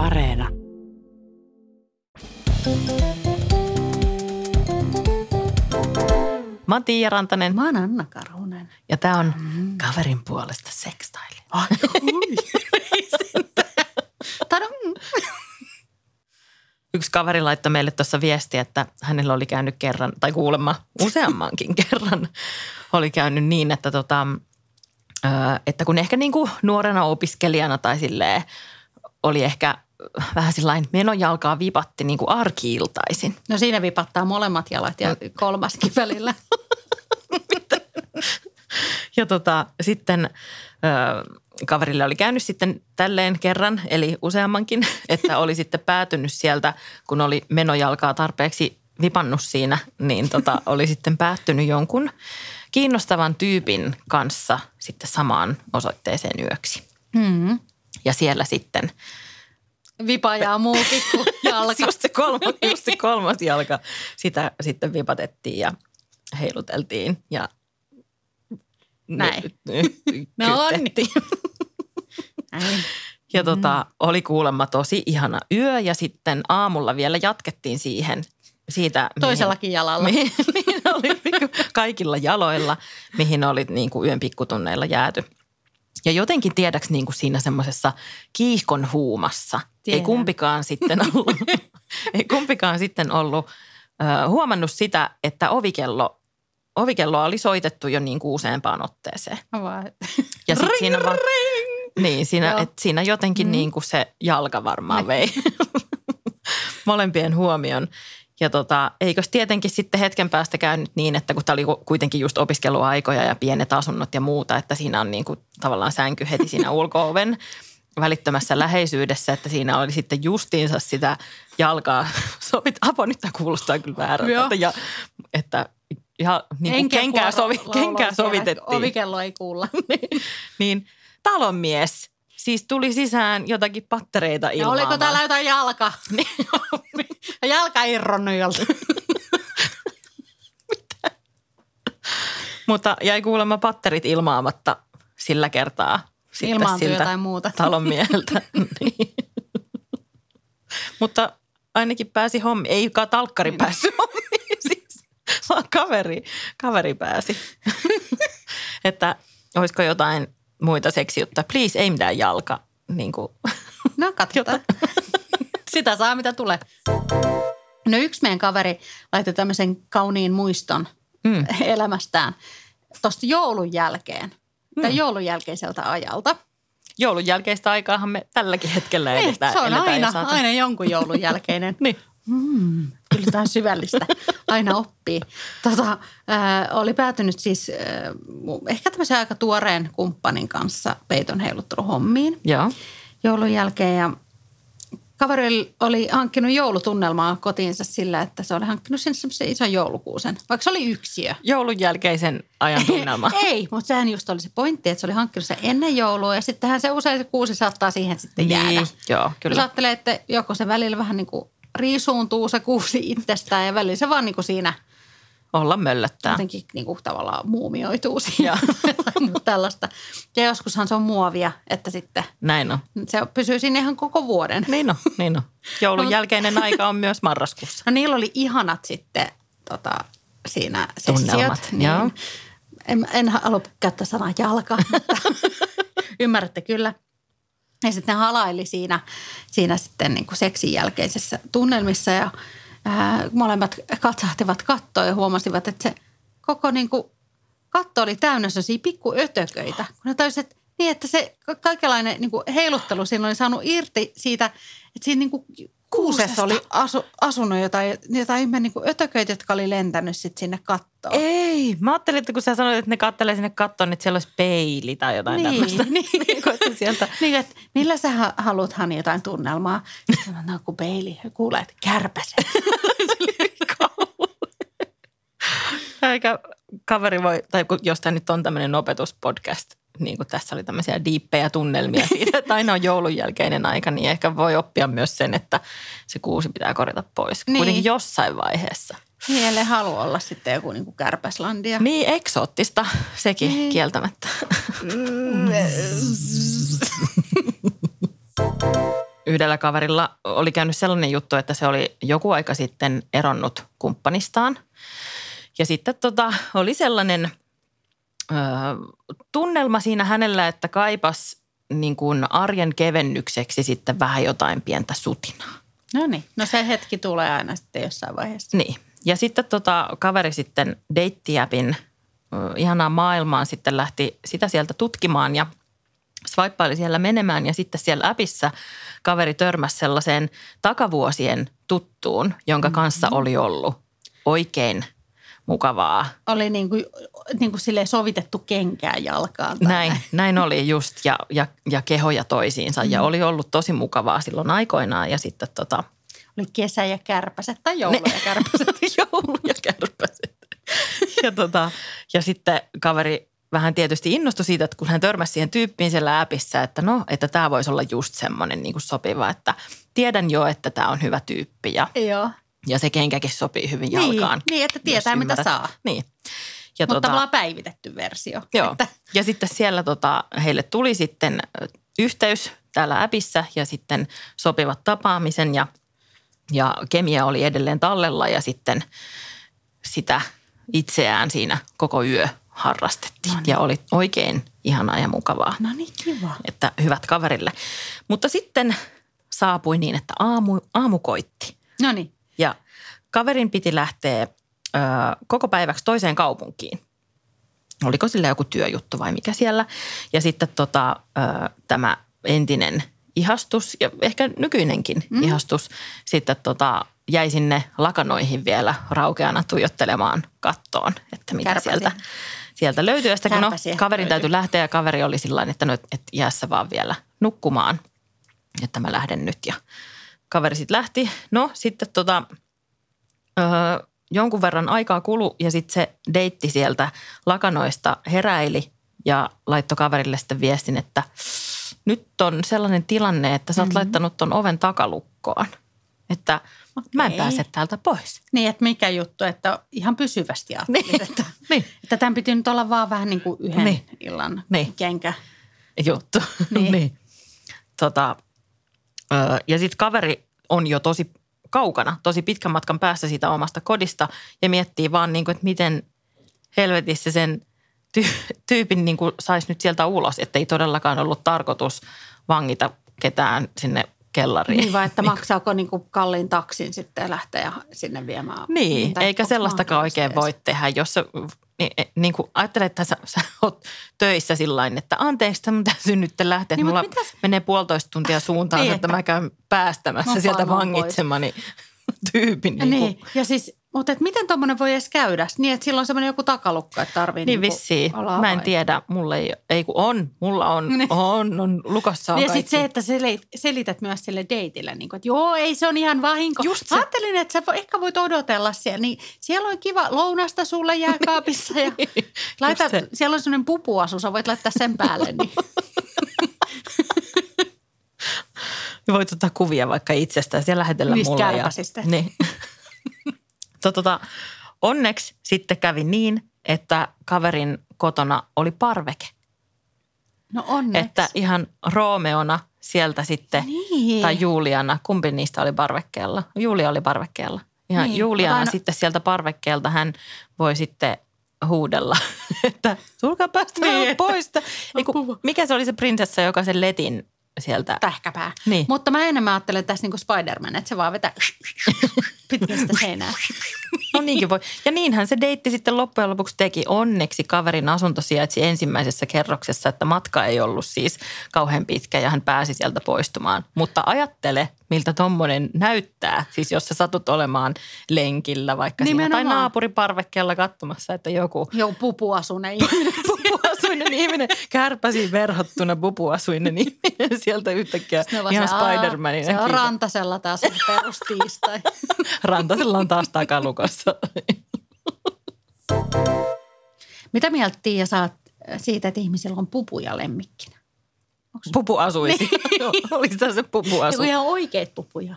Areena. Mä oon Tiia Rantanen Mä oon Anna Karunen. ja tää on kaverin puolesta sextaili. Ai, mm. Yksi kaveri laittoi meille tuossa viestiä, että hänellä oli käynyt kerran, tai kuulemma useammankin kerran, oli käynyt niin, että, tota, että kun ehkä niin kuin nuorena opiskelijana tai silleen oli ehkä vähän sillain menojalkaa vipatti niin kuin arkiiltaisin. No siinä vipattaa molemmat jalat ja kolmaskin välillä. Ja tota, sitten ö, kaverille oli käynyt sitten tälleen kerran, eli useammankin, että oli sitten päätynyt sieltä, kun oli menojalkaa tarpeeksi vipannut siinä, niin tota, oli sitten päättynyt jonkun kiinnostavan tyypin kanssa sitten samaan osoitteeseen yöksi. Hmm. Ja siellä sitten Vipa ja muukin kuin jalka. just se kolmas, just se kolmas jalka, sitä sitten vipatettiin ja heiluteltiin ja Näin. No. Näin. Ja tota, oli kuulemma tosi ihana yö ja sitten aamulla vielä jatkettiin siihen. Siitä, Toisellakin jalalla. Mihin, mihin oli kaikilla jaloilla, mihin oli niin kuin yön pikkutunneilla jääty. Ja jotenkin tiedäks niin kuin siinä semmoisessa kiihkon huumassa. Ei Tiedän. kumpikaan sitten ollut, ei kumpikaan sitten ollut ö, huomannut sitä, että ovikello, ovikelloa oli soitettu jo niin kuin useampaan otteeseen. Vaan- Ja sit siinä, vaan, niin, siinä, Joo. et siinä jotenkin Mm. niin kuin se jalka varmaan vei molempien huomion. Ja tota, eikös tietenkin sitten hetken päästä käynyt niin, että kun tämä oli kuitenkin just opiskeluaikoja ja pienet asunnot ja muuta, että siinä on niin kuin tavallaan sänky heti siinä ulko-oven välittömässä läheisyydessä, että siinä oli sitten justiinsa sitä jalkaa. Sovit, Apo, nyt tämä kuulostaa kyllä väärältä. Joo. Että, ja, että ja, niin kuin kenkää, sovi, kenkää sovitettiin Ovikello ei kuulla. niin, niin talonmies siis tuli sisään jotakin pattereita Ja ilmaamaan. oliko täällä jotain jalka? Ja jalka irronnut jolta. Mutta jäi kuulemma patterit ilmaamatta sillä kertaa. Ilmaantui jotain muuta. talonmieheltä. niin. Mutta ainakin pääsi hommi. Ei ka talkkari päässyt hommiin siis, vaan kaveri, kaveri pääsi. että olisiko jotain muita seksijuttuja. Please, ei mitään jalka. Niin kuin, No katsotaan. Sitä saa mitä tulee. No yksi meidän kaveri laittoi tämmöisen kauniin muiston mm, elämästään tuosta joulun jälkeen. Tai joulun jälkeiseltä ajalta. joulun jälkeistä aikaahan me tälläkin hetkellä Niin, edetään. se on aina, aina jonkun joulun jälkeinen. Niin. Mm, kyllä tämä on syvällistä. Aina oppii. Tota, äh, oli päätynyt siis äh, ehkä tämmöisen aika tuoreen kumppanin kanssa peiton heilutteluhommiin Joo. joulun jälkeen. Ja kaveri oli hankkinut joulutunnelmaa kotiinsa sillä, että se oli hankkinut sinne semmoisen ison joulukuusen, vaikka se oli yksiö. Joulun jälkeisen ajan tunnelma. Ei, mutta sehän just oli se pointti, että se oli hankkinut sen ennen joulua ja sittenhän se usein se kuusi saattaa siihen sitten jäädä. Niin, joo, Jos kyllä. ajattelee, että joko se välillä vähän niin kuin riisuuntuu se kuusi itsestään ja välillä se vaan niin kuin siinä Olla möllöttää. jotenkin niin kuin tavallaan muumioituu siinä tällaista. Ja joskushan se on muovia, että sitten Näin on. se pysyy sinne ihan koko vuoden. Niin on, niin on. Joulun No. jälkeinen aika on myös marraskuussa. No niillä oli ihanat sitten tota, siinä sessiot. joo. Niin, en, en halua käyttää sanaa jalka, mutta ymmärrätte kyllä. Ja sitten ne halaili siinä, siinä sitten niin kuin seksin jälkeisessä tunnelmissa ja ää, molemmat katsahtivat kattoon ja huomasivat, että se koko niin kuin katto oli täynnä sellaisia pikkuötököitä. Kun ne tajusivat, että niin, että se ka- kaikenlainen niin kuin heiluttelu siinä oli saanut irti siitä, että siinä niin kuin kuusessa oli asu, asunut jotain, jotain ihme niin ötököitä, jotka oli lentänyt sitten sinne kattoon. Ei, mä ajattelin, että kun sä sanoit, että ne kattelee sinne kattoon, että siellä olisi peili tai jotain Niin, tämmöistä. niin. Niin sieltä. Niin, että millä sä ha- haluat Hani jotain tunnelmaa? Sitten no kun peili, kuulee, että kärpäset. Eikä kaveri voi, tai jos tämä nyt on tämmöinen opetuspodcast, niin kuin tässä oli tämmöisiä diippejä tunnelmia siitä, että aina on joulun jälkeinen aika, niin ehkä voi oppia myös sen, että se kuusi pitää korjata pois. Niin. Kuitenkin jossain vaiheessa. Niin, ellei halua olla sitten joku niin kuin kärpäslandia. Niin eksoottista sekin Niin. kieltämättä. Yhdellä kaverilla oli käynyt sellainen juttu, että se oli joku aika sitten eronnut kumppanistaan. Ja sitten tota, oli sellainen ö, tunnelma siinä hänellä, että kaipas niin kuin arjen kevennykseksi sitten vähän jotain pientä sutinaa. No niin, no se hetki tulee aina sitten jossain vaiheessa. Niin. Ja sitten tota, kaveri sitten deittiäpin ihanaa maailmaan sitten lähti sitä sieltä tutkimaan ja swipeaili siellä menemään ja sitten siellä appissa kaveri törmäsi sellaiseen takavuosien tuttuun, jonka mm-hmm. kanssa oli ollut oikein mukavaa. Oli niin kuin, niin kuin silleen sovitettu kenkää jalkaan. Tai näin, näin oli just ja, ja, ja kehoja toisiinsa mm. ja oli ollut tosi mukavaa silloin aikoinaan ja sitten tota. Oli kesä ja kärpäset tai joulu ne, ja kärpäset. joulu ja kärpäset. ja, tota, ja sitten kaveri vähän tietysti innostui siitä, että kun hän törmäsi siihen tyyppiin siellä appissa, että no, että tämä voisi olla just semmoinen niin kuin sopiva, että tiedän jo, että tämä on hyvä tyyppi ja, Joo. ja se kenkäkin sopii hyvin niin, jalkaan. Niin, että tietää mitä saa. Niin. Ja Mutta tota, tavallaan päivitetty versio. Joo. Että. Ja sitten siellä tota, heille tuli sitten yhteys täällä appissa ja sitten sopivat tapaamisen ja, ja kemia oli edelleen tallella ja sitten sitä itseään siinä koko yö harrastettiin. No niin. Ja oli oikein ihanaa ja mukavaa. No niin, kiva. Että hyvät kaverille. Mutta sitten saapui niin, että aamu, aamu koitti. No niin. Ja kaverin piti lähteä ö, koko päiväksi toiseen kaupunkiin. Oliko sillä joku työjuttu vai mikä siellä. Ja sitten tota, ö, tämä entinen ihastus ja ehkä nykyinenkin mm. ihastus sitten tota, jäi sinne lakanoihin vielä raukeana tuijottelemaan kattoon, että mitä Kärpäsiä. sieltä, sieltä löytyy. Ja sitten kun no, kaverin täytyy lähteä ja kaveri oli sillä että no, et jäässä vaan vielä nukkumaan, että mä lähden nyt. Ja kaveri sitten lähti. No sitten tota, öö, jonkun verran aikaa kulu ja sitten se deitti sieltä lakanoista heräili ja laittoi kaverille sitten viestin, että nyt on sellainen tilanne, että sä oot mm-hmm. laittanut ton oven takalukkoon. Että okay. mä en pääse täältä pois. Niin, että mikä juttu, että ihan pysyvästi ajattelin, niin. että, niin. että tämän piti nyt olla vaan vähän niin kuin yhden niin. illan niin. kenkä. Juttu, niin. niin. Tota, ja sitten kaveri on jo tosi kaukana, tosi pitkän matkan päässä siitä omasta kodista ja miettii vaan, niin kuin, että miten helvetissä sen ty- tyypin niin kuin saisi nyt sieltä ulos, että ei todellakaan ollut tarkoitus vangita ketään sinne kellariin. Niin vai, että maksaako niin kuin kalliin taksin sitten lähteä sinne viemään. Niin, eikä sellaistakaan oikein voi tehdä, jos sä, niin, e, niin kuin ajattelet, että sä, sä oot töissä sillä että anteeksi, mun täytyy nyt lähteä. Niin, mulla mitäs? menee puolitoista tuntia suuntaan, niin, että, että mä käyn päästämässä sieltä vangitsemani tyypin. Niin, niin. ja siis mutta miten tuommoinen voi edes käydä? Niin, että silloin on semmoinen joku takalukka, että tarvii Niin niinku vissiin. Mä en tiedä. Mulla ei, ei kun on. Mulla on. Niin. On, on. Lukossa on Ja sitten se, että selität myös sille deitille, niin kuin, että joo, ei se on ihan vahinko. Just se. Ajattelin, että sä ehkä voit odotella siellä. Niin siellä on kiva lounasta sulle jääkaapissa ja laita, siellä on semmoinen pupuasu, sä voit laittaa sen päälle. Niin. voit ottaa kuvia vaikka itsestä ja lähetellä Niistä mulle. Kärpäsistä. Ja, niin. Tota, onneksi sitten kävi niin, että kaverin kotona oli parveke. No onneksi. Että ihan Roomeona sieltä sitten, niin. tai Juliana, kumpi niistä oli parvekkeella? Julia oli parvekkeella. Ihan niin. Juliana aina... sitten sieltä parvekkeelta hän voi sitten huudella, että tulkaa päästä niin, pois. Että... Mikä se oli se prinsessa, joka sen letin sieltä. Tähkäpää. Niin. Mutta mä enemmän ajattelen tässä niin kuin Spider-Man, että se vaan vetää pitkästä seinää. No niinkin voi. Ja niinhän se deitti sitten loppujen lopuksi teki. Onneksi kaverin asunto sijaitsi ensimmäisessä kerroksessa, että matka ei ollut siis kauhean pitkä ja hän pääsi sieltä poistumaan. Mutta ajattele, miltä tuommoinen näyttää. Siis jos sä satut olemaan lenkillä vaikka siinä, tai naapuriparvekkeella katsomassa, että joku... Joo, pupuasuinen ihminen. ihminen, kärpäsi verhottuna pupuasuinen ihminen sieltä yhtäkkiä ihan Spider-Manin. Se on Rantasella taas perustiistai. Rantasella on taas takalukossa. Mitä mieltä Tiia saat siitä, että ihmisillä on pupuja lemmikkinä? Pupu asuisi. Niin. Oliko tämä se pupu asu? ihan oikeat pupuja.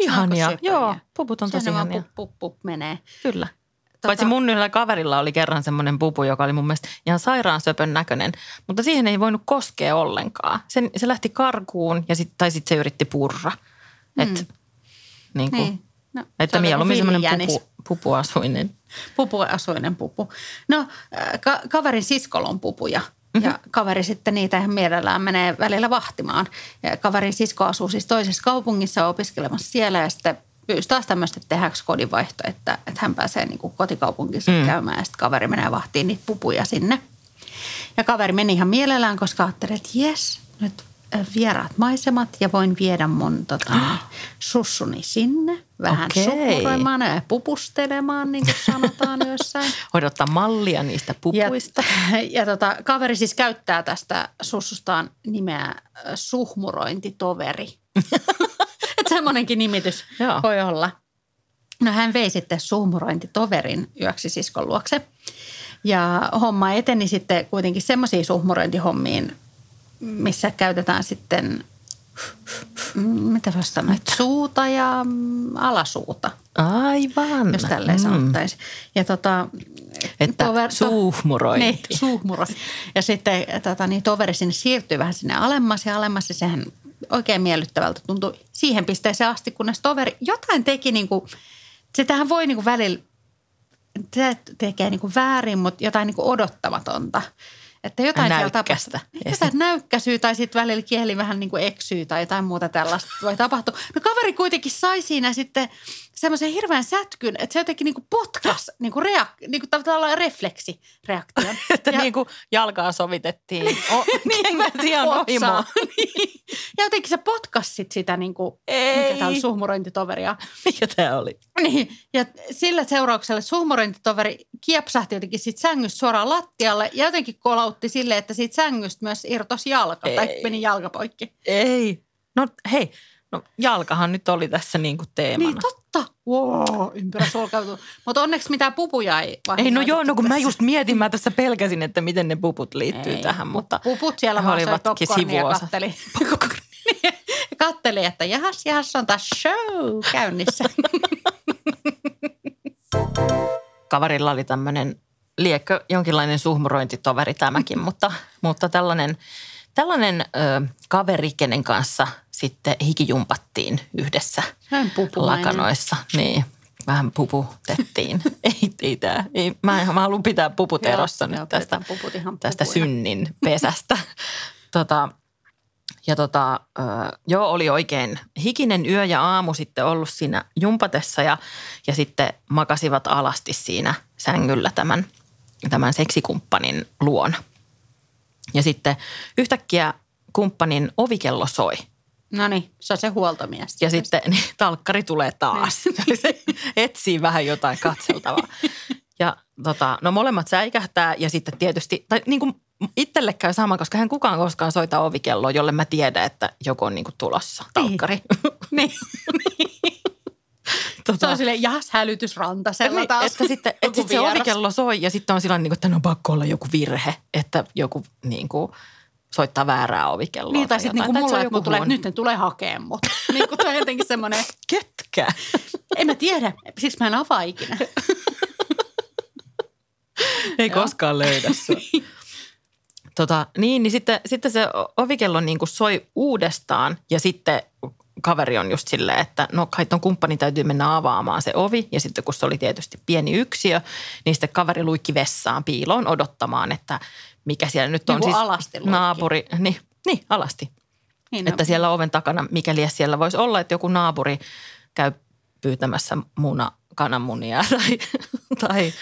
Ihania. Joo, puput on tosi ihania. Pup, pup, pup menee. Kyllä. Paitsi mun yhdellä kaverilla oli kerran semmoinen pupu, joka oli mun mielestä ihan sairaan söpön näköinen, mutta siihen ei voinut koskea ollenkaan. Se, se lähti karkuun ja sit, tai sitten se yritti purra. Et, mm. niin kuin, niin. No, että se mieluummin semmoinen pupu, pupuasuinen. Pupuasuinen pupu. No, äh, ka- kaverin siskolla on pupuja. Mm-hmm. Ja kaveri sitten niitä ihan mielellään menee välillä vahtimaan. Ja kaverin sisko asuu siis toisessa kaupungissa opiskelemassa siellä ja sitten pyysi taas tämmöistä tehdäänkö kodinvaihto, että, että hän pääsee niin kuin kotikaupunkissa mm. käymään ja sitten kaveri menee vahtiin niitä pupuja sinne. Ja kaveri meni ihan mielellään, koska ajatteli, että jes, nyt vieraat maisemat ja voin viedä mun tota, sussuni sinne vähän okay. sukkuroimaan ja pupustelemaan, niin kuin sanotaan jossain. Odottaa mallia niistä pupuista. Ja, ja tota, kaveri siis käyttää tästä sussustaan nimeä suhmurointitoveri. Semmoinenkin nimitys Joo. voi olla. No hän vei sitten suhmurointitoverin yöksi siskon luokse. Ja homma eteni sitten kuitenkin semmoisiin suhmurointihommiin, missä käytetään sitten, mitä voisi sanoa, suuta ja alasuuta. Aivan. Jos tälleen mm. sanottaisiin. Ja tota, että tover, suuhmurointi. Niin, suuhmurointi. Ja sitten tota, niin toveri sinne siirtyy vähän sinne alemmas ja alemmas ja sehän oikein miellyttävältä tuntui siihen pisteeseen asti, kunnes toveri jotain teki niin kuin, sitähän voi niin kuin välillä, se tekee niin kuin väärin, mutta jotain niin kuin odottamatonta. Että jotain Näykkästä. siellä tapahtuu. Jotain näykkäsyy tai sitten välillä kieli vähän niin kuin eksyy tai jotain muuta tällaista voi tapahtua. No kaveri kuitenkin sai siinä sitten semmoisen hirveän sätkyn, että se jotenkin niin kuin potkas niin kuin reak- niin kuin tavallaan refleksireaktion. että ja, niin kuin jalkaa sovitettiin. O, niin, ihan niin. Ja jotenkin se potkas sit sitä niin kuin, Ei. mikä tämä oli, suhmurointitoveria. Mikä tämä oli? Niin, ja sillä seurauksella suhmurointitoveri kiepsahti jotenkin siitä sängystä suoraan lattialle ja jotenkin kolautti silleen, että siitä sängystä myös irtosi jalka Ei. tai meni jalka poikki. Ei. No hei, no jalkahan nyt oli tässä niin kuin teemana. Niin totta. Wow, ympyrä solkautuu. Mutta onneksi mitään pupuja ei Ei, no joo, no kun tässä. mä just mietin, mä tässä pelkäsin, että miten ne puput liittyy ei. tähän, mutta Puput siellä vaan söi ja katteli, että jahas, jahas on taas show käynnissä. Kaverilla oli tämmöinen, liekkö jonkinlainen suhmurointitoveri tämäkin, mutta, mutta tällainen, tällainen ö, kaveri, kenen kanssa sitten hikijumpattiin yhdessä lakanoissa. Niin, vähän puputettiin. ei, ei tää, ei, mä, mä haluan pitää puput erossa nyt tästä, puput tästä synnin pesästä. tota, ja tota, joo, oli oikein hikinen yö ja aamu sitten ollut siinä jumpatessa ja, ja sitten makasivat alasti siinä sängyllä tämän, tämän seksikumppanin luona. Ja sitten yhtäkkiä kumppanin ovikello soi. No niin, se on se huoltomies. Ja sitten niin, talkkari tulee taas. Niin. se etsii vähän jotain katseltavaa. Ja tota, no molemmat säikähtää ja sitten tietysti, tai niin kuin itselle käy sama, koska hän kukaan koskaan soita ovikelloa, jolle mä tiedän, että joku on niinku tulossa, niin. talkkari. Niin. niin. tota, se on silleen, jas, hälytys rantasella niin, taas. Että sitten että sit se ovikello soi ja sitten on sillä niin että no pakko olla joku virhe, että joku niin kuin, soittaa väärää ovikelloa. Niin, tai sitten niin kuin mulla, että tulee, että nyt ne tulee hakemaan mut. niin kuin toi jotenkin semmoinen. Ketkä? En mä tiedä, siksi mä en avaa ikinä. Ei koskaan löydä sua. Tota, niin, niin sitten, sitten se ovikello niin kuin soi uudestaan ja sitten kaveri on just silleen, että no kai ton kumppani täytyy mennä avaamaan se ovi. Ja sitten kun se oli tietysti pieni yksiö, niin sitten kaveri luikki vessaan piiloon odottamaan, että mikä siellä nyt on. Niin siis alasti luikki. naapuri, niin, niin alasti. Niin, että no. siellä oven takana, mikäli siellä voisi olla, että joku naapuri käy pyytämässä muna kananmunia tai, tai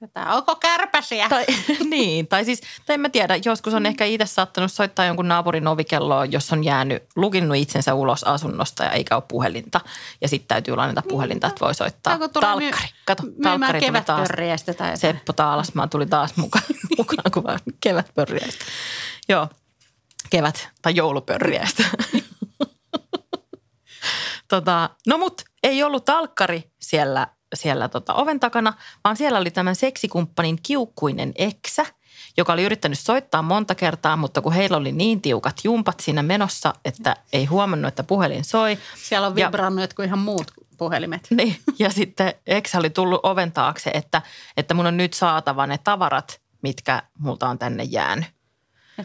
Jotain, onko kärpäsiä? Tai, niin, tai siis, tai en mä tiedä, joskus on mm. ehkä itse saattanut soittaa jonkun naapurin ovikelloa, jos on jäänyt, lukinnut itsensä ulos asunnosta ja eikä ole puhelinta. Ja sitten täytyy lainata niin, puhelinta, että voi soittaa. Talkkari. My, Kato, talkkari tuli taas. Tai Seppo Taalasmaa tuli taas mukaan, mukaan kuvaan kevätpörriäistä. Joo, kevät- tai joulupörriäistä. tota, no mut ei ollut talkkari siellä siellä tota oven takana, vaan siellä oli tämän seksikumppanin kiukkuinen eksä, joka oli yrittänyt soittaa monta kertaa, mutta kun heillä oli niin tiukat jumpat siinä menossa, että ei huomannut, että puhelin soi. Siellä on vibrannut kuin ihan muut puhelimet. Niin, ja sitten Eksä oli tullut oven taakse, että, että mun on nyt saatava ne tavarat, mitkä multa on tänne jäänyt.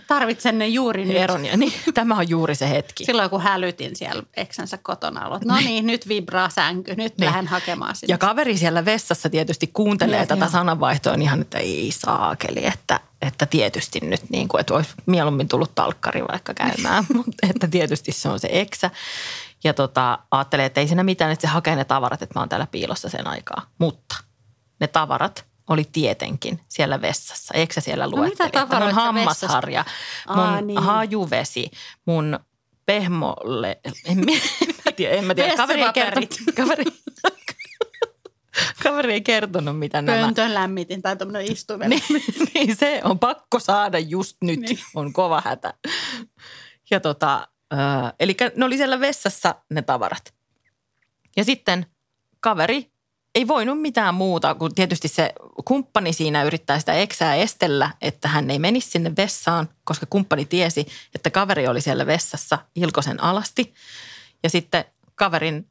Tarvitsen ne juuri nyt. Eron, ja niin, tämä on juuri se hetki. Silloin kun hälytin siellä eksänsä kotona, aloin, no niin, nyt vibraa sänky, nyt Niin. lähden hakemaan sinne. Ja kaveri siellä vessassa tietysti kuuntelee Niin, tätä joo. sananvaihtoa niin ihan, että ei saakeli, että, että tietysti nyt niin kuin, että olisi mieluummin tullut talkkari vaikka käymään, mutta että tietysti se on se eksä. Ja tota, ajattelee, että ei siinä mitään, että se hakee ne tavarat, että mä oon täällä piilossa sen aikaa. Mutta ne tavarat oli tietenkin siellä vessassa. Eksä siellä No mitä luetteli, että mun tavaroita hammasharja, mun Aa, niin. hajuvesi, mun pehmolle, en, mä- en mä tiedä, en mä tiedä. Kaveri ei kertonut, kaveri, kaveri ei kertonut, mitä nämä. Pöntön lämmitin tai tuommoinen istuimen. Niin, niin se on pakko saada just nyt, niin. on kova hätä. Ja tota, äh, eli ne oli siellä vessassa ne tavarat. Ja sitten kaveri ei voinut mitään muuta, kun tietysti se kumppani siinä yrittää sitä eksää estellä, että hän ei menisi sinne vessaan, koska kumppani tiesi, että kaveri oli siellä vessassa Ilkosen alasti. Ja sitten kaverin,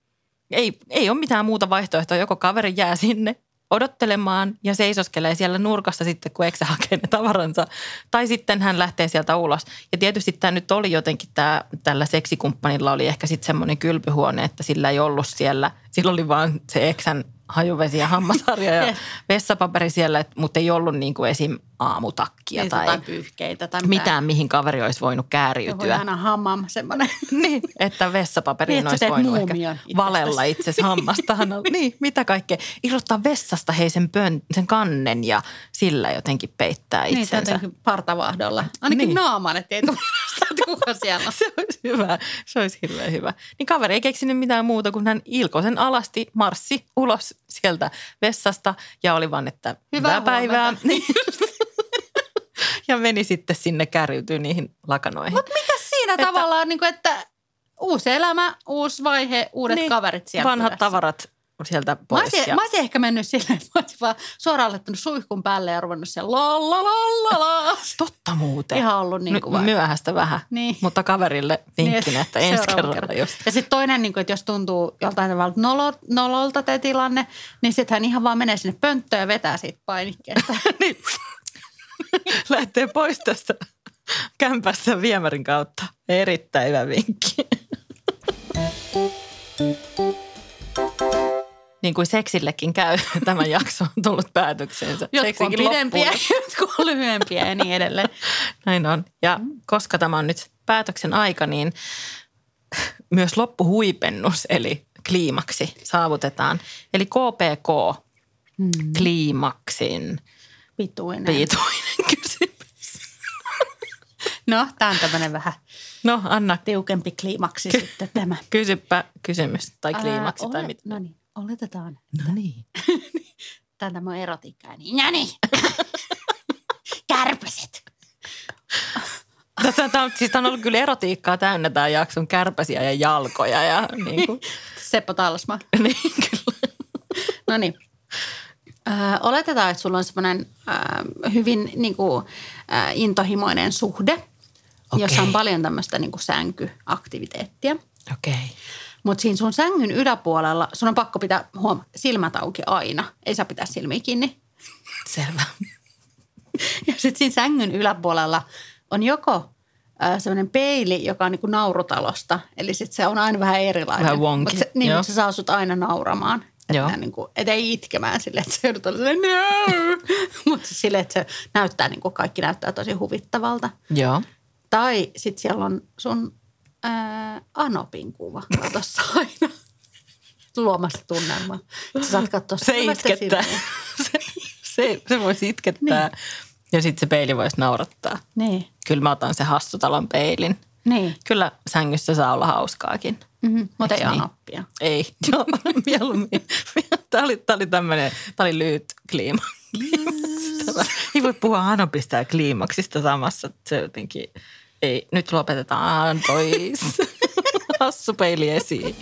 ei, ei ole mitään muuta vaihtoehtoa, joko kaveri jää sinne odottelemaan ja seisoskelee siellä nurkassa sitten, kun eksä hakee ne tavaransa. Tai sitten hän lähtee sieltä ulos. Ja tietysti tämä nyt oli jotenkin, tämä, tällä seksikumppanilla oli ehkä sitten semmoinen kylpyhuone, että sillä ei ollut siellä, sillä oli vaan se eksän hajuvesi ja hammasharja ja vessapaperi siellä, mutta ei ollut niin kuin esim. aamutakkia Niin, tai tai pyyhkeitä tai mitään, mihin kaveri olisi voinut kääriytyä. aina hammam semmoinen. Niin, että vessapaperiin Niin, olisi voinut ehkä itsestäsi. valella itse hammastahan. niin, mitä kaikkea. Irrottaa vessasta hei sen, pön, sen kannen ja sillä jotenkin peittää Niin, itsensä. jotenkin partavahdolla. Ainakin Niin. niin. naaman, ettei tunnista, että kuka siellä on. se olisi hyvä. Se olisi hirveän hyvä. Niin kaveri ei keksinyt mitään muuta, kun hän Ilkosen alasti marssi ulos sieltä vessasta ja oli vaan, että Hyvää hyvää päivää. ja meni sitten sinne kärjytyy niihin lakanoihin. Mutta mikä siinä että, tavallaan, niin kuin, että uusi elämä, uusi vaihe, uudet Niin, kaverit siellä Vanhat kylässä. tavarat sieltä Mä pois. olisin, ja- mä olisin ehkä mennyt silleen, että mä olisin vaan suoraan laittanut suihkun päälle ja ruvennut siellä la la la la. Totta muuten. Ihan ollut niin kuin M- myöhäistä vähän, Niin. mutta kaverille vinkkinä, Niin, että ensi kerralla kerran. jos... Ja sitten toinen, niin kuin, että jos tuntuu joltain tavalla nolo, nololta tämä tilanne, niin sitten hän ihan vaan menee sinne pönttöön ja vetää siitä painikkeesta. niin. Lähtee pois tästä kämpästä viemärin kautta. Erittäin hyvä vinkki. Niin kuin seksillekin käy, tämä jakso on tullut päätökseensä. Jotkut on pidempiä, jotkut on lyhyempiä ja niin edelleen. Näin on. Ja koska tämä on nyt päätöksen aika, niin myös loppuhuipennus, eli kliimaksi saavutetaan. Eli KPK, Hmm. kliimaksin Pituinen. pituinen kysymys. No, tämä on tämmöinen vähän No Anna, tiukempi kliimaksi sitten tämä. kysypä kysymys tai kliimaksi Ää, tai mitä. No niin, oletetaan. No niin. Tämä on tämä erotiikka. Niin, no niin. Kärpäset. Tässä on, tämä on, siis on ollut kyllä erotiikkaa täynnä tämä jakson kärpäsiä ja jalkoja ja niin kuin, Seppo Talsma. niin kyllä. No niin. Oletetaan, että sulla on semmoinen hyvin niin kuin, ö, intohimoinen suhde, okay. jossa on paljon tämmöistä niin kuin sänkyaktiviteettia. Okei. Okay. Mutta siinä sun sängyn yläpuolella sun on pakko pitää huom, silmät auki aina. Ei saa pitää silmiä kiinni. Selvä. Ja sitten siinä sängyn yläpuolella on joko äh, semmoinen peili, joka on niinku naurutalosta. Eli sitten se on aina vähän erilainen. Vähän wonky, Mut se, niin, mutta se saa sut aina nauramaan. Joo. Että niinku, et ei itkemään silleen, että se joudut olemaan no! Mutta silleen, että se näyttää, niinku, kaikki näyttää tosi huvittavalta. Joo. Tai sitten siellä on sun ää, Anopin kuva tuossa aina luomassa tunnelmaa. Sä saat katsoa Se itkettää. Se, se, se voisi itkettää. Niin. Ja sitten se peili voisi naurattaa. Niin, Kyllä mä otan se hassutalon peilin. niin. Kyllä sängyssä saa olla hauskaakin. Mm-hmm. Mutta ei niin? Anoppia. Ei, joo, mieluummin. Tämä oli, tämä oli tämmöinen, tämä oli lyhyt kliima. Ei voi puhua Anopista ja kliimaksista samassa. Se jotenkin, ei, nyt lopetetaan pois. Hassu peili esiin.